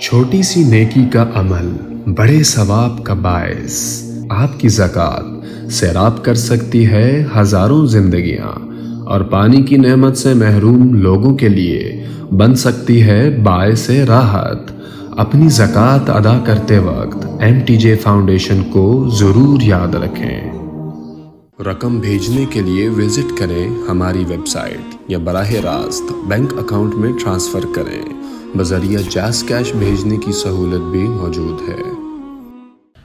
چھوٹی سی نیکی کا عمل، بڑے ثواب کا باعث آپ کی زکوٰۃ سیراب کر سکتی ہے ہزاروں زندگیاں اور پانی کی نعمت سے محروم لوگوں کے لیے بن سکتی ہے باعث راحت۔ اپنی زکوٰۃ ادا کرتے وقت ایم ٹی جے فاؤنڈیشن کو ضرور یاد رکھیں۔ رقم بھیجنے کے لیے وزٹ کریں ہماری ویب سائٹ یا براہ راست بینک اکاؤنٹ میں ٹرانسفر کریں۔ بذریعہ جیس کیش بھیجنے کی سہولت بھی موجود ہے۔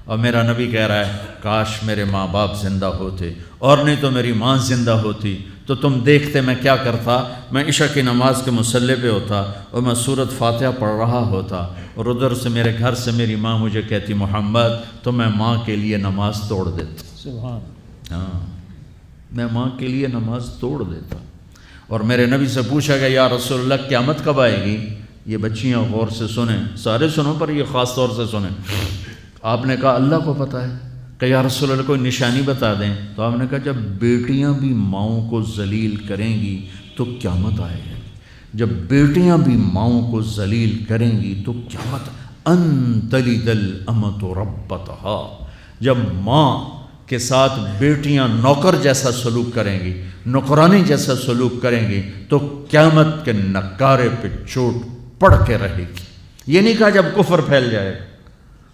اور میرا نبی کہہ رہا ہے کاش میرے ماں باپ زندہ ہوتے اور نہیں تو میری ماں زندہ ہوتی۔ تو تم دیکھتے میں کیا کرتا؟ میں عشاء کی نماز کے مسلح پہ ہوتا اور میں صورت فاتحہ پڑھ رہا ہوتا اور ادھر سے میرے گھر سے میری ماں مجھے کہتی محمد تو میں ماں کے لیے نماز توڑ دیتا۔ سبحان۔ ہاں میں ماں کے لیے نماز توڑ دیتا۔ اور میرے نبی سے پوچھا گیا یا رسول اللہ قیامت کب آئے گی؟ یہ بچیاں غور سے سنیں۔ سارے سنوں پر یہ خاص طور سے سنیں۔ آپ نے کہا اللہ کو پتہ ہے کہ یا رسول اللہ کوئی نشانی بتا دیں۔ تو آپ نے کہا جب بیٹیاں بھی ماؤں کو ذلیل کریں گی تو قیامت آئے گی۔ جب بیٹیاں بھی ماؤں کو ذلیل کریں گی تو قیامت۔ ان تلی دل امت و ربتہا۔ جب ماں کے ساتھ بیٹیاں نوکر جیسا سلوک کریں گی، نوکرانی جیسا سلوک کریں گی تو قیامت کے نکارے پہ چوٹ پڑ کے رہے گی۔ یہ نہیں کہا جب کفر پھیل جائے گا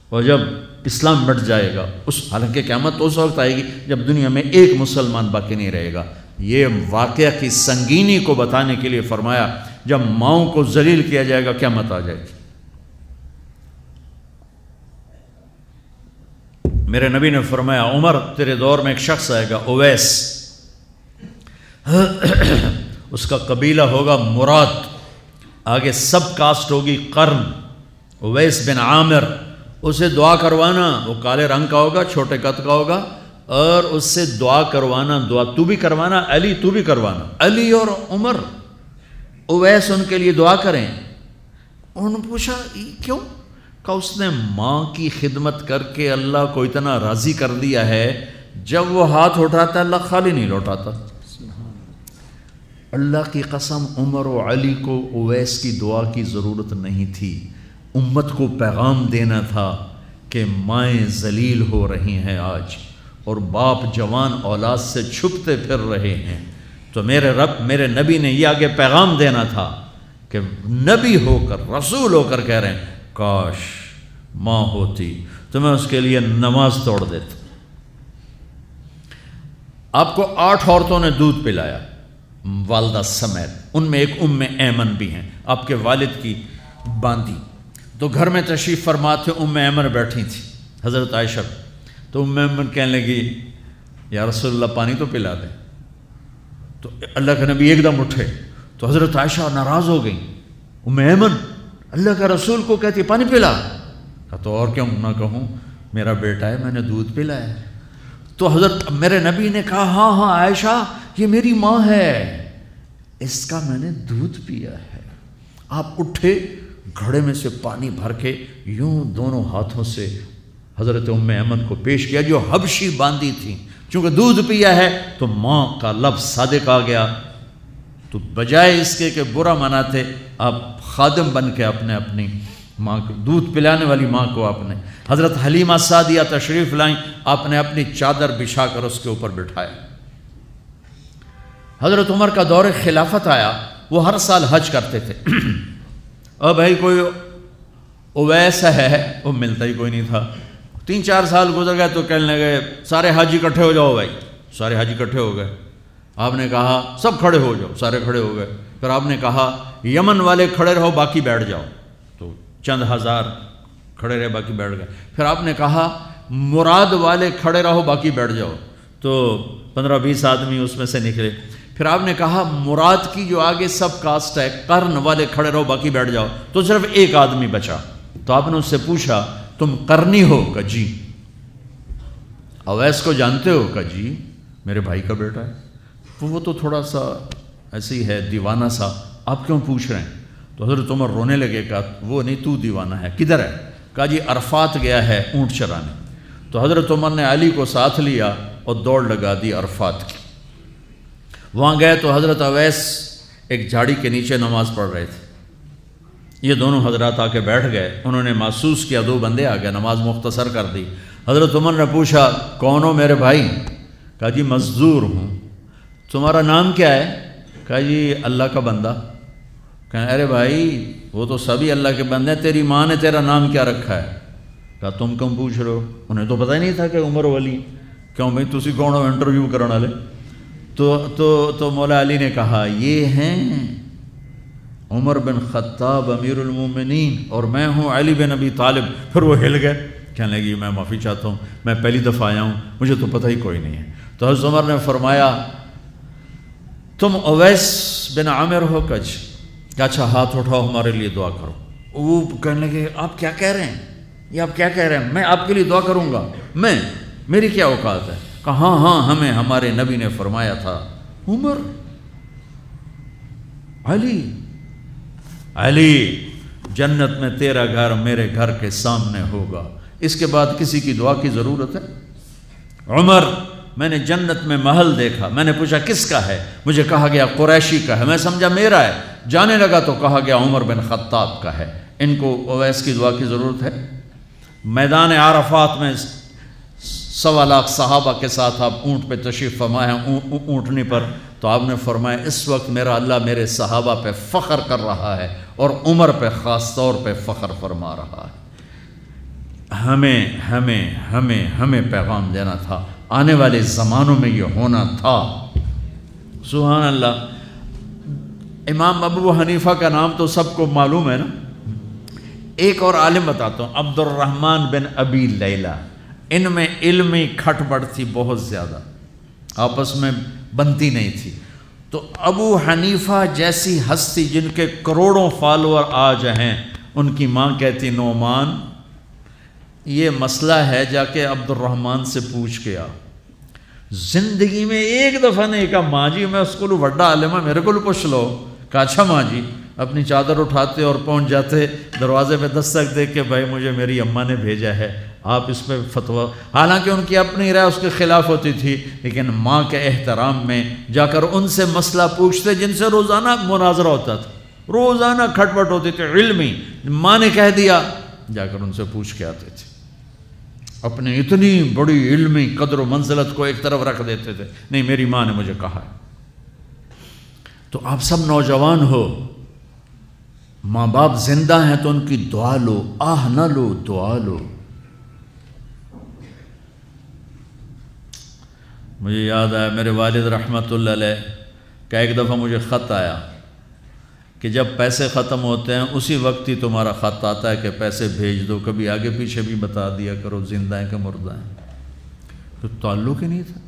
اور جب اسلام مٹ جائے گا، اس حالانکہ قیامت اس وقت آئے گی جب دنیا میں ایک مسلمان باقی نہیں رہے گا۔ یہ واقعہ کی سنگینی کو بتانے کے لیے فرمایا، جب ماؤں کو ذلیل کیا جائے گا، قیامت آ جائے گی۔ میرے نبی نے فرمایا، عمر تیرے دور میں ایک شخص آئے گا، اویس۔ اس کا قبیلہ ہوگا مراد۔ آگے سب کاسٹ ہوگی قرن۔ اویس بن عامر، اسے دعا کروانا۔ وہ کالے رنگ کا ہوگا، چھوٹے قد کا ہوگا۔ اور اس سے دعا کروانا، دعا تو بھی کروانا، علی تو بھی کروانا۔ علی اور عمر، اویس ان کے لیے دعا کریں۔ انہوں نے پوچھا کیوں؟ کہ اس نے ماں کی خدمت کر کے اللہ کو اتنا راضی کر دیا ہے۔ جب وہ ہاتھ اٹھاتا، اللہ خالی نہیں لوٹاتا۔ اللہ کی قسم عمر و علی کو اویس کی دعا کی ضرورت نہیں تھی۔ امت کو پیغام دینا تھا کہ مائیں ذلیل ہو رہی ہیں آج اور باپ جوان اولاد سے چھپتے پھر رہے ہیں۔ تو میرے رب، میرے نبی نے یہ آگے پیغام دینا تھا کہ نبی ہو کر، رسول ہو کر کہہ رہے ہیں، کاش ماں ہوتی تو میں اس کے لیے نماز توڑ دیتا۔ آپ کو آٹھ عورتوں نے دودھ پلایا۔ والدہ سمیت۔ ان میں ایک ام ایمن بھی ہیں۔ آپ کے والد کی باندھی۔ تو گھر میں تشریف فرماتے ام ایمن بیٹھی تھی۔ حضرت عائشہ۔ تو ام ایمن کہنے لگی، یا رسول اللہ، پانی تو پلا دیں تو اللہ کے نبی ایک دم اٹھے۔ تو حضرت عائشہ ناراض ہو گئی ام ایمن، اللہ کا رسول کو کہتی، پانی پلا۔ کہا تو اور کیوں نہ کہوں، میرا بیٹا ہے، میں نے دودھ پلایا تو حضرت، میرے نبی نے کہا ہاں ہاں عائشہ یہ میری ماں ہے۔ اس کا میں نے دودھ پیا ہے۔ آپ اٹھے، گھڑے میں سے پانی بھر کے یوں دونوں ہاتھوں سے حضرت ام احمد کو پیش کیا، جو حبشی باندھی تھی۔ چونکہ دودھ پیا ہے، تو ماں کا لفظ صادق آ گیا۔ تو بجائے اس کے کہ برا مناتے آپ خادم بن کے اپنے اپنی ماں کو، دودھ پلانے والی ماں کو آپ نے، حضرت حلیمہ سعدیہ تشریف لائیں، آپ نے اپنی چادر بچھا کر اس کے اوپر بٹھایا۔ حضرت عمر کا دور خلافت آیا، وہ ہر سال حج کرتے تھے۔ اور بھائی کوئی اویس ہے، وہ ملتا ہی کوئی نہیں تھا۔ تین چار سال گزر گئے تو کہنے لگے، سارے حج اکٹھے ہو جاؤ بھائی۔ سارے حج اکٹھے ہو گئے۔ آپ نے کہا، سب کھڑے ہو جاؤ، سارے کھڑے ہو گئے۔ پھر آپ نے کہا، یمن والے کھڑے رہو، باقی بیٹھ جاؤ۔ تو چند ہزار کھڑے رہے، باقی بیٹھ گئے۔ پھر آپ نے کہا، مراد والے کھڑے رہو، باقی بیٹھ جاؤ۔ تو پندرہ بیس آدمی اس میں سے نکلے۔ پھر آپ نے کہا، مراد کی جو آگے سب کاسٹ ہے کرن والے کھڑے رہو، باقی بیٹھ جاؤ۔ تو صرف ایک آدمی بچا۔ تو آپ نے اس سے پوچھا، تم کرنی ہو؟ کا جی۔ اویس کو جانتے ہو؟ کا جی۔ میرے بھائی کا بیٹا ہے۔ وہ تو تھوڑا سا ایسے ہی ہے، دیوانہ سا۔ آپ کیوں پوچھ رہے ہیں؟ تو حضرت عمر رونے لگے، کہا، وہ نہیں، تو دیوانہ ہے، کدھر ہے؟ کہا جی عرفات گیا ہے اونٹ چرانے۔ تو حضرت عمر نے علی کو ساتھ لیا اور دوڑ لگا دی عرفات کی۔ وہاں گئے تو حضرت اویس ایک جھاڑی کے نیچے نماز پڑھ رہے تھے۔ یہ دونوں حضرات آ کے بیٹھ گئے۔ انہوں نے محسوس کیا، دو بندے آ گئے، نماز مختصر کر دی۔ حضرت عمر نے پوچھا کون ہو میرے بھائی؟ کہا جی مزدور ہوں۔ تمہارا نام کیا ہے؟ کہا جی اللہ کا بندہ۔ کہیں ارے بھائی، وہ تو سبھی اللہ کے بندے ہیں، تیری ماں نے تیرا نام کیا رکھا ہے۔ کہا، تم کم پوچھ رہے ہو؟ انہیں تو پتہ ہی نہیں تھا کہ عمر ولی۔ کیوں بھائی، تسی کون ہو انٹرویو کرنے والے؟ تو تو تو مولا علی نے کہا، یہ ہیں عمر بن خطاب امیر المومنین اور میں ہوں علی بن ابی طالب۔ پھر وہ ہل گئے، کہنے لگی، میں معافی چاہتا ہوں، میں پہلی دفعہ آیا ہوں، مجھے تو پتہ ہی کوئی نہیں ہے۔ تو حضرت عمر نے فرمایا، تم اویس بن عامر ہو کچھ کہ اچھا ہاتھ اٹھاؤ، ہمارے لیے دعا کرو۔ وہ کہنے لگے، آپ کیا کہہ رہے ہیں؟ یہ آپ کیا کہہ رہے ہیں؟ میں آپ کے لیے دعا کروں گا۔ میں، میری کیا اوقات ہے؟ کہا ہاں ہاں ہمیں ہمارے نبی نے فرمایا تھا۔ عمر، علی علی، جنت میں تیرا گھر میرے گھر کے سامنے ہوگا۔ اس کے بعد کسی کی دعا کی ضرورت ہے؟ عمر، میں نے جنت میں محل دیکھا۔ میں نے پوچھا، کس کا ہے؟ مجھے کہا گیا، قریشی کا ہے۔ میں سمجھا، میرا ہے۔ جانے لگا تو کہا گیا، عمر بن خطاب کا ہے۔ ان کو اویس کی دعا کی ضرورت ہے؟ میدان عرفات میں سوا لاکھ صحابہ کے ساتھ آپ اونٹ پہ تشریف فرمائے ہیں اونٹنی پر۔ تو آپ نے فرمایا، اس وقت میرا اللہ میرے صحابہ پہ فخر کر رہا ہے اور عمر پہ خاص طور پہ فخر فرما رہا ہے۔ ہمیں ہمیں ہمیں ہمیں پیغام دینا تھا۔ آنے والے زمانوں میں یہ ہونا تھا۔ سبحان اللہ۔ امام ابو حنیفہ کا نام تو سب کو معلوم ہے نا؟ ایک اور عالم بتاتا ہوں عبد الرحمن بن ابی لیلہ۔ ان میں علمی کھٹ بڑھ تھی بہت زیادہ۔ آپس میں بنتی نہیں تھی۔ تو ابو حنیفہ جیسی ہستی جن کے کروڑوں فالوور آج ہیں، ان کی ماں کہتی، نعمان، یہ مسئلہ ہے جا کے عبد الرحمن سے پوچھ کے آ۔ زندگی میں ایک دفعہ نہیں، کہا، ماں جی میں اس کو وڈا عالمہ میرے کو پوچھ لو۔ کہا اچھا ماں جی اپنی چادر اٹھاتے اور پہنچ جاتے، دروازے پہ دستک دے کے بھائی مجھے میری اماں نے بھیجا ہے، آپ اس پہ فتویٰ۔ حالانکہ ان کی اپنی رائے اس کے خلاف ہوتی تھی، لیکن ماں کے احترام میں جا کر ان سے مسئلہ پوچھتے، جن سے روزانہ مناظرہ ہوتا تھا۔ روزانہ کھٹ پٹ ہوتی تھی، علمی۔ ماں نے کہہ دیا، جا کر ان سے پوچھ کے آتے تھے۔ اپنے اتنی بڑی علمی قدر و منزلت کو ایک طرف رکھ دیتے تھے۔ نہیں، میری ماں نے مجھے کہا ہے۔ تو آپ سب نوجوان ہو ماں باپ زندہ ہیں تو ان کی دعا لو، آہ نہ لو، دعا لو۔ مجھے یاد آیا، میرے والد رحمۃ اللہ علیہ کا ایک دفعہ مجھے خط آیا کہ جب پیسے ختم ہوتے ہیں، اسی وقت ہی تمہارا خط آتا ہے کہ پیسے بھیج دو، کبھی آگے پیچھے بھی بتا دیا کرو، زندہ ہیں کہ مردہ ہیں۔ تو تعلق ہی نہیں تھا۔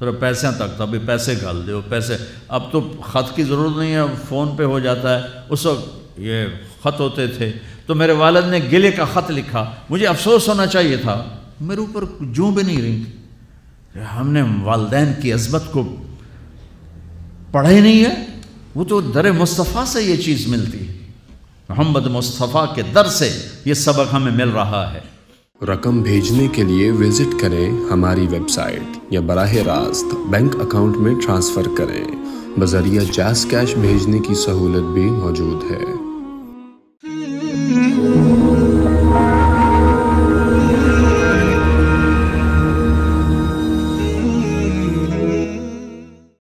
ذرا پیسے تک تھا، ابھی پیسے گھال دو پیسے، اب تو خط کی ضرورت نہیں ہے، فون پہ ہو جاتا ہے۔ اس وقت یہ خط ہوتے تھے۔ تو میرے والد نے گلے کا خط لکھا۔ مجھے افسوس ہونا چاہیے تھا۔ میرے اوپر جو بھی نہیں رہی۔ ہم نے والدین کی عظمت کو پڑھا ہی نہیں ہے۔ وہ تو در مصطفیٰ سے یہ چیز ملتی ہے۔ محمد مصطفیٰ کے در سے یہ سبق ہمیں مل رہا ہے۔ رقم بھیجنے کے لیے وزٹ کریں ہماری ویب سائٹ یا براہ راست بینک اکاؤنٹ میں ٹرانسفر کریں۔ بذریعہ جاس کیش بھیجنے کی سہولت بھی موجود ہے۔